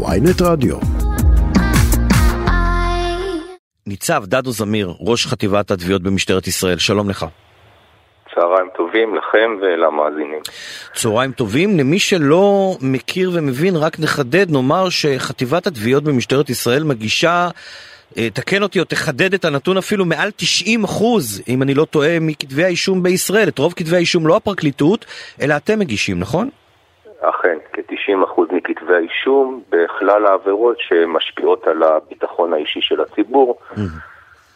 ויינט רדיו. ניצב דדו זמיר, ראש חטיבת התביעות במשטרת ישראל, שלום לך. צהריים טובים לכם ולמאזינים. צהריים טובים. למי שלא מכיר ומבין, רק נחדד, נאמר שחטיבת התביעות במשטרת ישראל מגישה, אה, תקן אותי או תחדד את הנתון אפילו מעל 90 אחוז, אם אני לא טועה, מכתבי האישום בישראל. את רוב כתבי האישום לא הפרקליטות, אלא אתם מגישים, נכון? אכן, כ-90% מכתבי האישום בכלל העבירות שמשפיעות על הביטחון האישי של הציבור.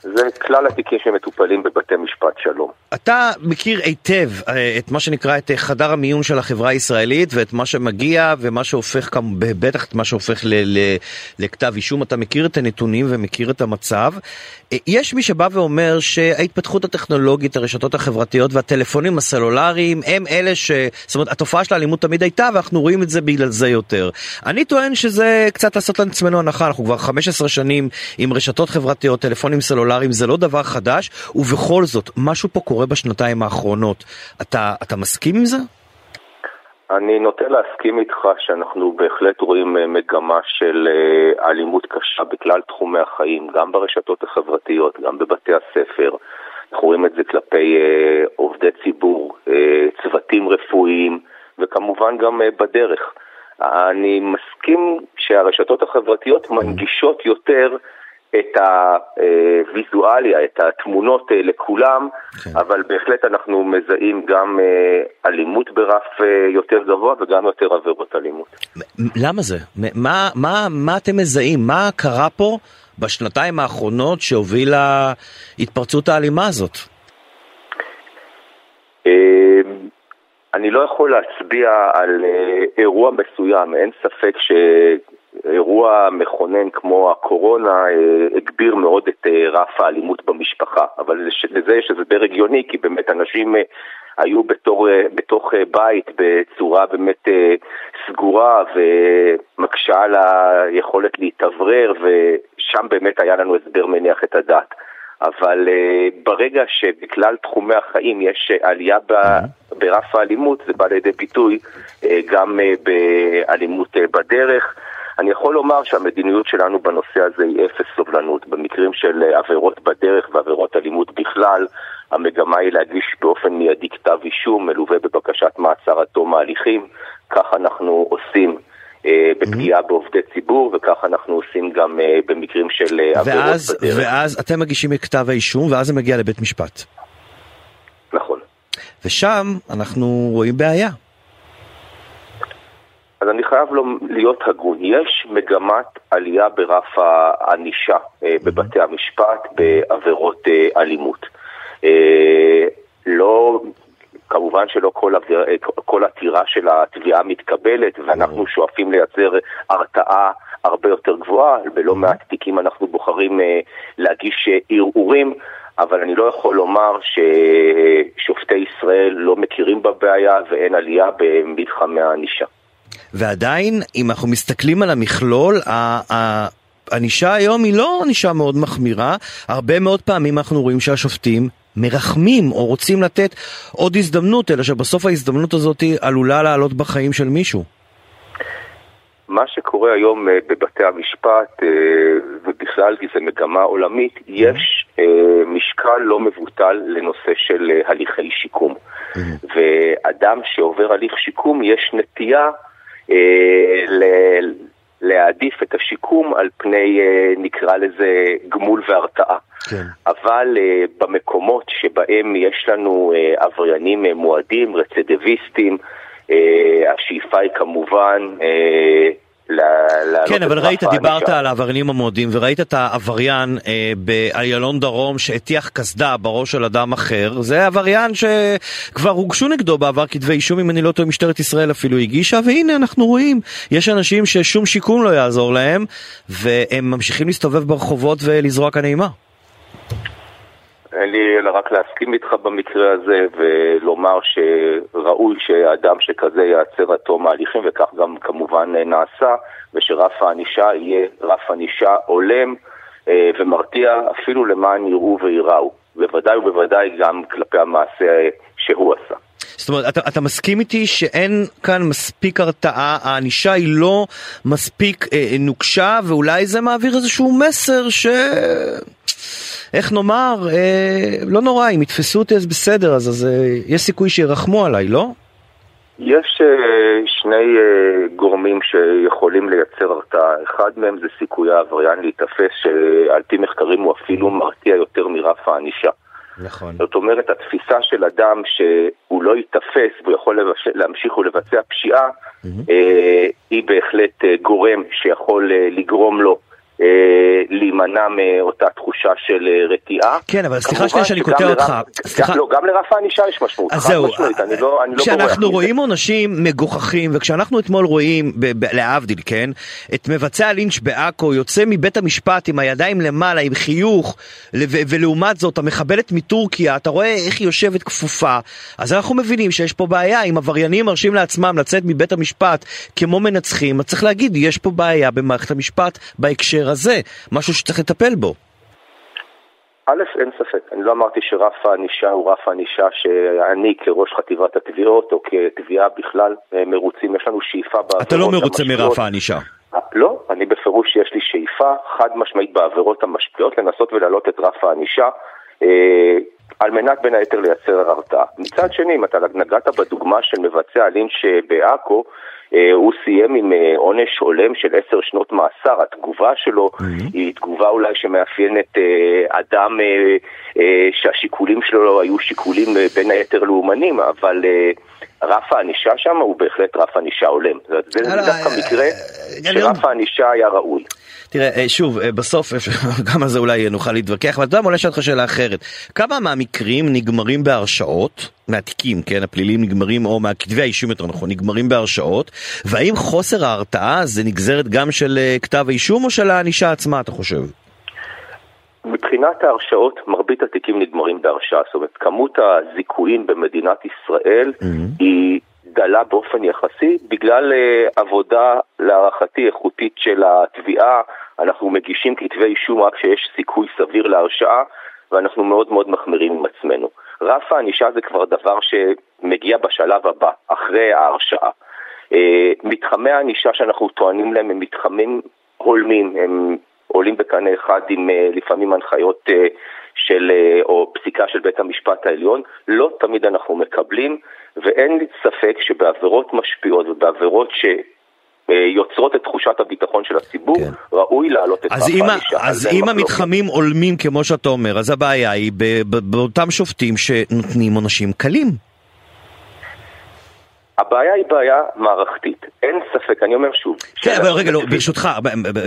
זה כלל התיקים שמטופלים בבתי משפט שלום. אתה מכיר היטב אה, את מה שנקרא את אה, חדר המיון של החברה הישראלית ואת מה שמגיע ומה שהופך, בטח את מה שהופך ל- ל- לכתב אישום, אתה מכיר את הנתונים ומכיר את המצב. אה, יש מי שבא ואומר שההתפתחות הטכנולוגית, הרשתות החברתיות והטלפונים הסלולריים הם אלה ש... זאת אומרת, התופעה של האלימות תמיד הייתה ואנחנו רואים את זה בגלל זה יותר. אני טוען שזה קצת לעשות לעצמנו הנחה, אנחנו כבר 15 שנים עם רשתות חברתיות, טלפונים סלולריים, זה לא דבר חדש, ובכל זאת, משהו פה קורה בשנתיים האחרונות. אתה, אתה מסכים עם זה? אני נוטה להסכים איתך שאנחנו בהחלט רואים אה, מגמה של אה, אלימות קשה בכלל תחומי החיים, גם ברשתות החברתיות, גם בבתי הספר. אנחנו רואים את זה כלפי אה, עובדי ציבור, צוותים רפואיים, וכמובן גם בדרך. אני מסכים שהרשתות החברתיות מנגישות יותר את הוויזואליה, את התמונות אה, לכולם, כן. אבל בהחלט אנחנו מזהים גם אה, אלימות ברף אה, יותר גבוה וגם יותר עבירות אלימות. למה זה? מה, מה, מה אתם מזהים? מה קרה פה בשנתיים האחרונות שהובילה התפרצות האלימה הזאת? אני לא יכול להצביע על אירוע מסוים, אין ספק ש... אירוע מכונן כמו הקורונה אה, הגביר מאוד את אה, רף האלימות במשפחה, אבל לזה יש הסבר הגיוני, כי באמת אנשים אה, היו בתור, בתוך בית בצורה באמת סגורה ומקשה על היכולת להתאוורר, ושם באמת היה לנו הסבר מניח את הדעת. אבל ברגע שבכלל תחומי החיים יש עלייה ברף האלימות, זה בא לידי ביטוי גם באלימות בדרך. אני יכול לומר שהמדיניות שלנו בנושא הזה היא אפס סובלנות. במקרים של אה, עבירות בדרך ועבירות אלימות בכלל, המגמה היא להגיש באופן מיידי כתב אישום מלווה בבקשת מעצר עד תום ההליכים. כך אנחנו עושים אה, בפגיעה בעובדי ציבור, וכך אנחנו עושים גם אה, במקרים של עבירות ואז, בדרך. ואז אתם מגישים את כתב האישום, ואז זה מגיע לבית משפט. נכון. ושם אנחנו רואים בעיה. אז אני חייב להיות הגון. יש מגמת עלייה ברף הענישה אה, בבתי המשפט בעבירות אה, אלימות. אה, לא, כמובן שלא כל, כל עתירה של התביעה מתקבלת, ואנחנו שואפים לייצר הרתעה הרבה יותר גבוהה. בלא מעט תיקים אנחנו בוחרים להגיש ערעורים. אבל אני לא יכול לומר ששופטי ישראל לא מכירים בבעיה ואין עלייה במתחמי הענישה. ועדיין, אם אנחנו מסתכלים על המכלול, הענישה היום היא לא ענישה מאוד מחמירה. הרבה מאוד פעמים אנחנו רואים שהשופטים מרחמים או רוצים לתת עוד הזדמנות, אלא שבסוף ההזדמנות הזאת עלולה לעלות בחיים של מישהו. מה שקורה היום אה, בבתי המשפט, אה, ובכלל כי זו מגמה עולמית, יש אה, משקל לא מבוטל לנושא של הליכי שיקום. ואדם שעובר הליך שיקום, יש נטייה להעדיף את השיקום על פני, אה, נקרא לזה, גמול והרתעה. כן. אבל אה, במקומות שבהם יש לנו עבריינים מועדים, רצידיביסטים, השאיפה היא כמובן כן, אבל ראית, דיברת על העבריינים המועדים, וראית את העבריין אה, באיילון דרום שהטיח קסדה בראש של אדם אחר. זה עבריין שכבר הוגשו נגדו בעבר כתבי אישום, אם אני לא טועה, משטרת ישראל אפילו הגישה, והנה אנחנו רואים, יש אנשים ששום שיקום לא יעזור להם, והם ממשיכים להסתובב ברחובות ולזרוע כאן אימה. אין לי אלא רק להסכים איתך במקרה הזה ולומר שראוי שאדם שכזה ייעצר עד תום ההליכים וכך גם כמובן נעשה ושרף הענישה יהיה רף ענישה הולם אה, ומרתיע אפילו למען יראו וייראו בוודאי ובוודאי גם כלפי המעשה שהוא עשה. זאת אומרת, אתה, אתה מסכים איתי שאין כאן מספיק הרתעה, הענישה היא לא מספיק אה, נוקשה, ואולי זה מעביר איזשהו מסר ש... איך נאמר, אה, לא נורא, אם יתפסו אותי אז בסדר, אז, אז אה, יש סיכוי שירחמו עליי, לא? יש אה, שני אה, גורמים שיכולים לייצר הרתעה. אחד מהם זה סיכוי העבריין להיתפס, שעל פי מחקרים הוא אפילו מרתיע יותר מרף הענישה. נכון. זאת אומרת, התפיסה של אדם שהוא לא ייתפס והוא יכול. להמשיך ולבצע פשיעה, mm-hmm. היא בהחלט אה, גורם שיכול אה, לגרום לו להימנע מאותה תחושה של אה, רתיעה. כן, אבל סליחה שנייה שאני קוטע אותך. סליחה. לא, גם לרף הענישה יש משמעות. אז זהו, אני לא, לא כשאנחנו רואים עונשים מגוחכים, וכשאנחנו אתמול רואים, להבדיל, כן, את מבצע הלינץ' בעכו יוצא מבית המשפט עם הידיים למעלה, עם חיוך, ולעומת זאת המחבלת מטורקיה, אתה רואה איך היא יושבת כפופה, אז אנחנו מבינים שיש פה בעיה, אם עבריינים מרשים לעצמם לצאת מבית המשפט כמו מנצחים, אז צריך להגיד, יש פה בעיה במערכת המשפט בהקשר בהקשר הזה, משהו שצריך לטפל בו. א', אין ספק, אני לא אמרתי שרף הענישה הוא רף הענישה שאני כראש חטיבת התביעות או כתביעה בכלל אה, מרוצים, יש לנו שאיפה בעבירות אתה לא מרוצה מרף הענישה. אה, לא, אני בפירוש יש לי שאיפה חד משמעית בעבירות המשפיעות לנסות ולהעלות את רף הענישה אה, על מנת בין היתר לייצר הרתעה. מצד שני, אם אתה נגעת בדוגמה של מבצע הלינץ' בעכו, אה, הוא סיים עם אה, עונש הולם של עשר שנות מאסר. התגובה שלו mm-hmm. היא תגובה אולי שמאפיינת אה, אדם שהשיקולים שלו היו שיקולים בין היתר לאומנים, אבל רף הענישה שם הוא בהחלט רף ענישה הולם. זה דווקא מקרה שרף הענישה היה ראוי. תראה, אה, שוב, אה, בסוף, גם על זה אולי נוכל להתווכח, אבל אתה יודע מה, אולי אשאל אותך שאלה אחרת. כמה מהמקרים נגמרים בהרשעות, מהתיקים, כן, הפלילים נגמרים, או מהכתבי האישום יותר נכון, נגמרים בהרשעות, והאם חוסר ההרתעה זה נגזרת גם של אה, כתב האישום או של הענישה עצמה, אתה חושב? מבחינת ההרשעות, מרבית התיקים נגמרים בהרשעה. זאת אומרת, כמות הזיכויים במדינת ישראל mm-hmm. היא דלה באופן יחסי, בגלל uh, עבודה להערכתי איכותית של התביעה, אנחנו מגישים כתבי אישום רק כשיש סיכוי סביר להרשעה, ואנחנו מאוד מאוד מחמירים עם עצמנו. רף הענישה זה כבר דבר שמגיע בשלב הבא, אחרי ההרשעה. Uh, מתחמי הענישה שאנחנו טוענים להם הם מתחמים הולמים, הם עולים בקנה אחד עם uh, לפעמים הנחיות של, uh, או פסיקה של בית המשפט העליון, לא תמיד אנחנו מקבלים. ואין לי ספק שבעבירות משפיעות ובעבירות ש... יוצרות את תחושת הביטחון של הציבור, כן. ראוי להעלות את רף הענישה. אז אם המתחמים הולמים כמו שאתה אומר, אז הבעיה היא באותם שופטים שנותנים עונשים קלים. הבעיה היא בעיה מערכתית, אין ספק, אני אומר שוב. כן, אבל רגע, לא, ברשותך,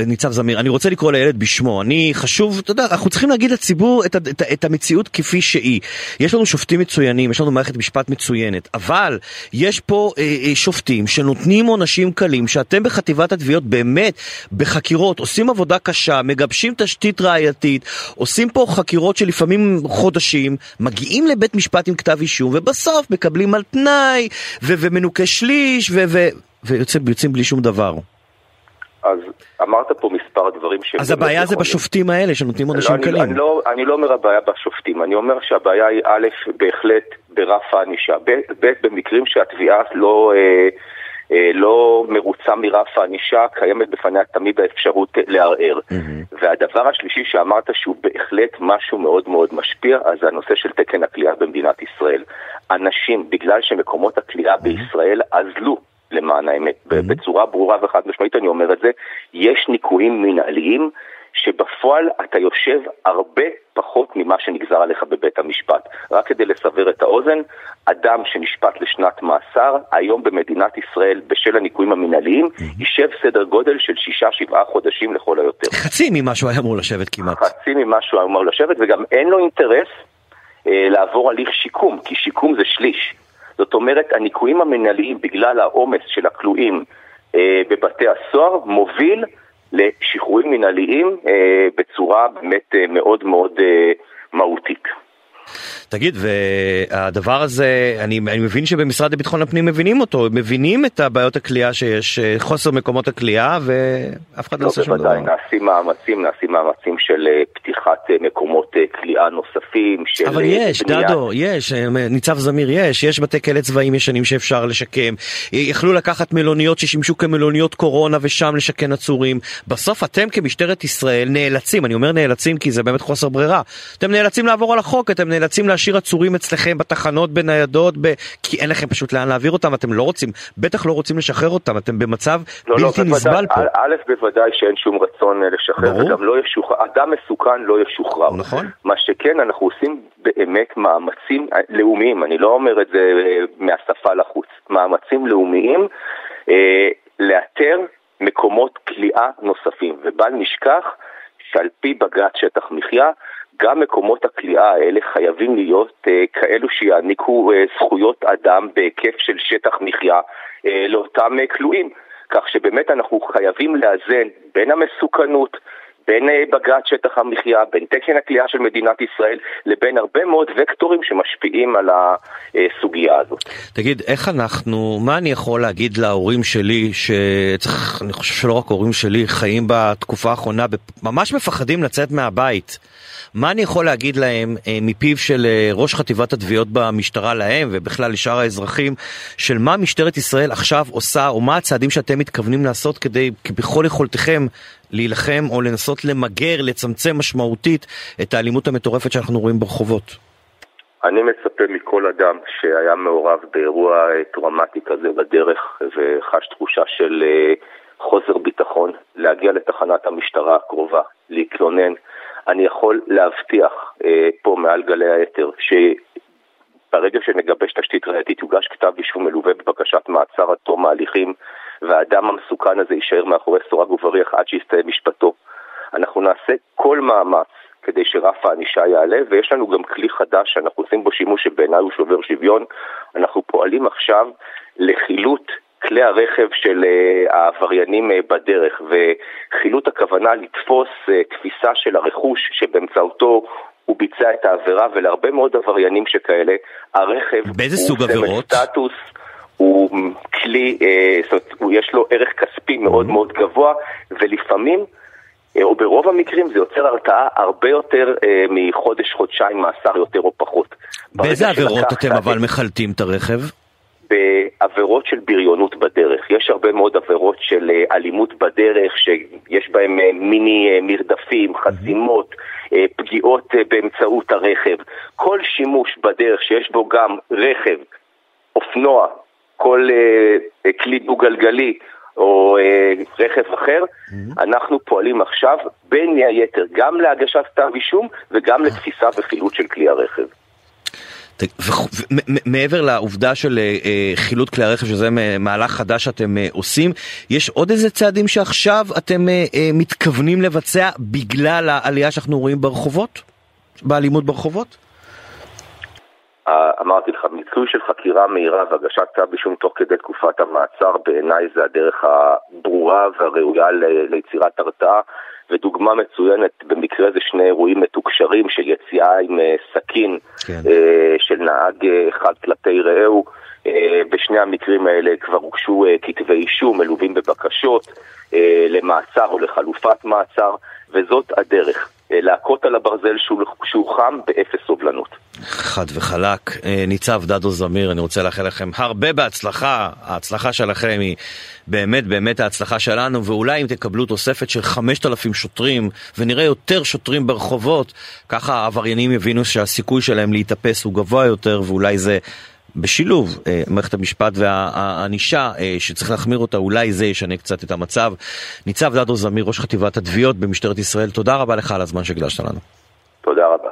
ניצב זמיר, אני רוצה לקרוא לילד בשמו. אני חשוב, אתה יודע, אנחנו צריכים להגיד לציבור את, את, את המציאות כפי שהיא. יש לנו שופטים מצוינים, יש לנו מערכת משפט מצוינת, אבל יש פה אה, אה, שופטים שנותנים עונשים קלים, שאתם בחטיבת התביעות באמת, בחקירות, עושים עבודה קשה, מגבשים תשתית ראייתית, עושים פה חקירות שלפעמים חודשים, מגיעים לבית משפט עם כתב אישום, ובסוף מקבלים על תנאי, ו... מנוקה שליש, ויוצאים בלי שום דבר. אז אמרת פה מספר דברים ש... אז הבעיה זה בשופטים האלה שנותנים עונשים לא, קלים. אני, לא, אני לא אומר הבעיה בשופטים, אני אומר שהבעיה היא א', בהחלט ברף הענישה, ב', במקרים שהתביעה לא, אה, לא מרוצה מרף הענישה, קיימת בפניה תמיד האפשרות לערער. Mm-hmm. והדבר השלישי שאמרת שהוא בהחלט משהו מאוד מאוד משפיע, אז זה הנושא של תקן הכליאה במדינת ישראל. אנשים, בגלל שמקומות הכליאה mm-hmm. בישראל אזלו למען האמת, mm-hmm. בצורה ברורה וחד משמעית אני אומר את זה, יש ניקויים מנהליים שבפועל אתה יושב הרבה פחות ממה שנגזר עליך בבית המשפט. רק כדי לסבר את האוזן, אדם שנשפט לשנת מאסר, היום במדינת ישראל, בשל הניקויים המנהליים. יישב סדר גודל של שישה, שבעה חודשים לכל היותר. חצי ממה שהוא היה אמור לשבת כמעט. חצי ממה שהוא היה אמור לשבת, וגם אין לו אינטרס אה, לעבור הליך שיקום, כי שיקום זה שליש. זאת אומרת, הניקויים המנהליים, בגלל העומס של הכלואים אה, בבתי הסוהר, מוביל לשחרורים מנהליים אה, בצורה באמת אה, מאוד מאוד אה, מהותית. תגיד, והדבר הזה, אני, אני מבין שבמשרד לביטחון הפנים מבינים אותו, מבינים את הבעיות הכלייה שיש, חוסר מקומות הכלייה, ואף אחד לא, לא עושה שום דבר. בוודאי, נעשים מאמצים, נעשים מאמצים של אה, פתיחת אה, מקומות אה, כליאה נוספים, של אבל יש, בניית... דדו, יש, ניצב זמיר, יש, יש בתי כלא צבאיים ישנים שאפשר לשקם. יכלו לקחת מלוניות ששימשו כמלוניות קורונה ושם לשכן עצורים. בסוף אתם כמשטרת ישראל נאלצים, אני אומר נאלצים כי זה באמת חוסר ברירה, אתם נאלצים לעבור על החוק, אתם נאלצים להשאיר עצורים אצלכם בתחנות, בניידות, ב... כי אין לכם פשוט לאן להעביר אותם, אתם לא רוצים, בטח לא רוצים לשחרר אותם, אתם במצב לא, לא בלתי לא, נסבל פה. א', בוודאי שאין שום רצון אה, לשחרר, ברור. וגם לא ישוחרר, אדם מסוכן לא ישוחרר. נכון. מה שכן, אנחנו עושים באמת מאמצים אה, לאומיים, אני לא אומר את זה אה, מהשפה לחוץ, מאמצים לאומיים אה, לאתר מקומות כליאה נוספים, ובל נשכח שעל פי בג"ץ שטח מחיה, גם מקומות הכליאה האלה חייבים להיות אה, כאלו שיעניקו אה, זכויות אדם בהיקף של שטח מחיה אה, לאותם כלואים. כך שבאמת אנחנו חייבים לאזן בין המסוכנות, בין אה, בג"ץ שטח המחיה, בין תקן הכלייה של מדינת ישראל, לבין הרבה מאוד וקטורים שמשפיעים על הסוגיה הזאת. תגיד, איך אנחנו, מה אני יכול להגיד להורים שלי, שצריך, אני חושב שלא רק הורים שלי חיים בתקופה האחרונה, ממש מפחדים לצאת מהבית. מה אני יכול להגיד להם אה, מפיו של אה, ראש חטיבת התביעות במשטרה להם ובכלל לשאר האזרחים של מה משטרת ישראל עכשיו עושה או מה הצעדים שאתם מתכוונים לעשות כדי כבכל יכולתכם להילחם או לנסות למגר, לצמצם משמעותית את האלימות המטורפת שאנחנו רואים ברחובות? אני מצפה מכל אדם שהיה מעורב באירוע אה, טראומטי כזה בדרך וחש תחושה של חוסר ביטחון, להגיע לתחנת המשטרה הקרובה, להתלונן. אני יכול להבטיח אה, פה מעל גלי האתר שברגע שנגבש תשתית ראייתית יוגש כתב אישום מלווה בבקשת מעצר עד תום ההליכים והאדם המסוכן הזה יישאר מאחורי סורג ובריח עד שיסתיים משפטו. אנחנו נעשה כל מאמץ כדי שרף הענישה יעלה, ויש לנו גם כלי חדש שאנחנו עושים בו שימוש שבעיניי הוא שובר שוויון. אנחנו פועלים עכשיו לחילוט כלי הרכב של uh, העבריינים uh, בדרך, וחילוט הכוונה לתפוס uh, תפיסה של הרכוש שבאמצעותו הוא ביצע את העבירה, ולהרבה מאוד עבריינים שכאלה, הרכב באיזה סוג עבירות? סטטוס, הוא כלי, uh, זאת אומרת, יש לו ערך כספי מאוד mm-hmm. מאוד גבוה, ולפעמים או ברוב המקרים זה יוצר הרתעה הרבה יותר אה, מחודש-חודשיים מאסר יותר או פחות. באיזה עבירות אתם אבל מחלטים את הרכב? בעבירות של בריונות בדרך. יש הרבה מאוד עבירות של אה, אלימות בדרך, שיש בהן אה, מיני אה, מרדפים, חסימות, פגיעות באמצעות הרכב. כל שימוש בדרך שיש בו גם רכב, אופנוע, כל כלי דו-גלגלי או רכב אחר, אנחנו פועלים עכשיו בין היתר גם להגשת כתב אישום וגם לתפיסה וחילוט של כלי הרכב. מעבר לעובדה של אה, אה, חילוט כלי הרכב, שזה מהלך חדש שאתם אה, עושים, יש עוד איזה צעדים שעכשיו אתם מתכוונים לבצע בגלל העלייה שאנחנו רואים ברחובות? באלימות ברחובות? אמרתי לך, מיצוי של חקירה מהירה והגשת כתב אישום תוך כדי תקופת המעצר בעיניי זה הדרך הברורה והראויה ליצירת הרתעה ודוגמה מצוינת במקרה זה שני אירועים מתוקשרים של יציאה עם אה, סכין כן. אה, של נהג אה, אחד כלפי רעהו. בשני המקרים האלה כבר הוגשו כתבי אישום מלווים בבקשות למעצר או לחלופת מעצר, וזאת הדרך. להכות על הברזל שהוא חם באפס סובלנות. חד וחלק. אה, ניצב דדו זמיר, אני רוצה לאחל לכם הרבה בהצלחה. ההצלחה שלכם היא באמת באמת ההצלחה שלנו, ואולי אם תקבלו תוספת של 5,000 שוטרים, ונראה יותר שוטרים ברחובות, ככה העבריינים יבינו שהסיכוי שלהם להתאפס הוא גבוה יותר, ואולי זה בשילוב אה, מערכת המשפט והענישה אה, שצריך להחמיר אותה, אולי זה ישנה קצת את המצב. ניצב דדו זמיר, ראש חטיבת התביעות במשטרת ישראל, תודה רבה לך על הזמן שהקדשת לנו. תודה רבה.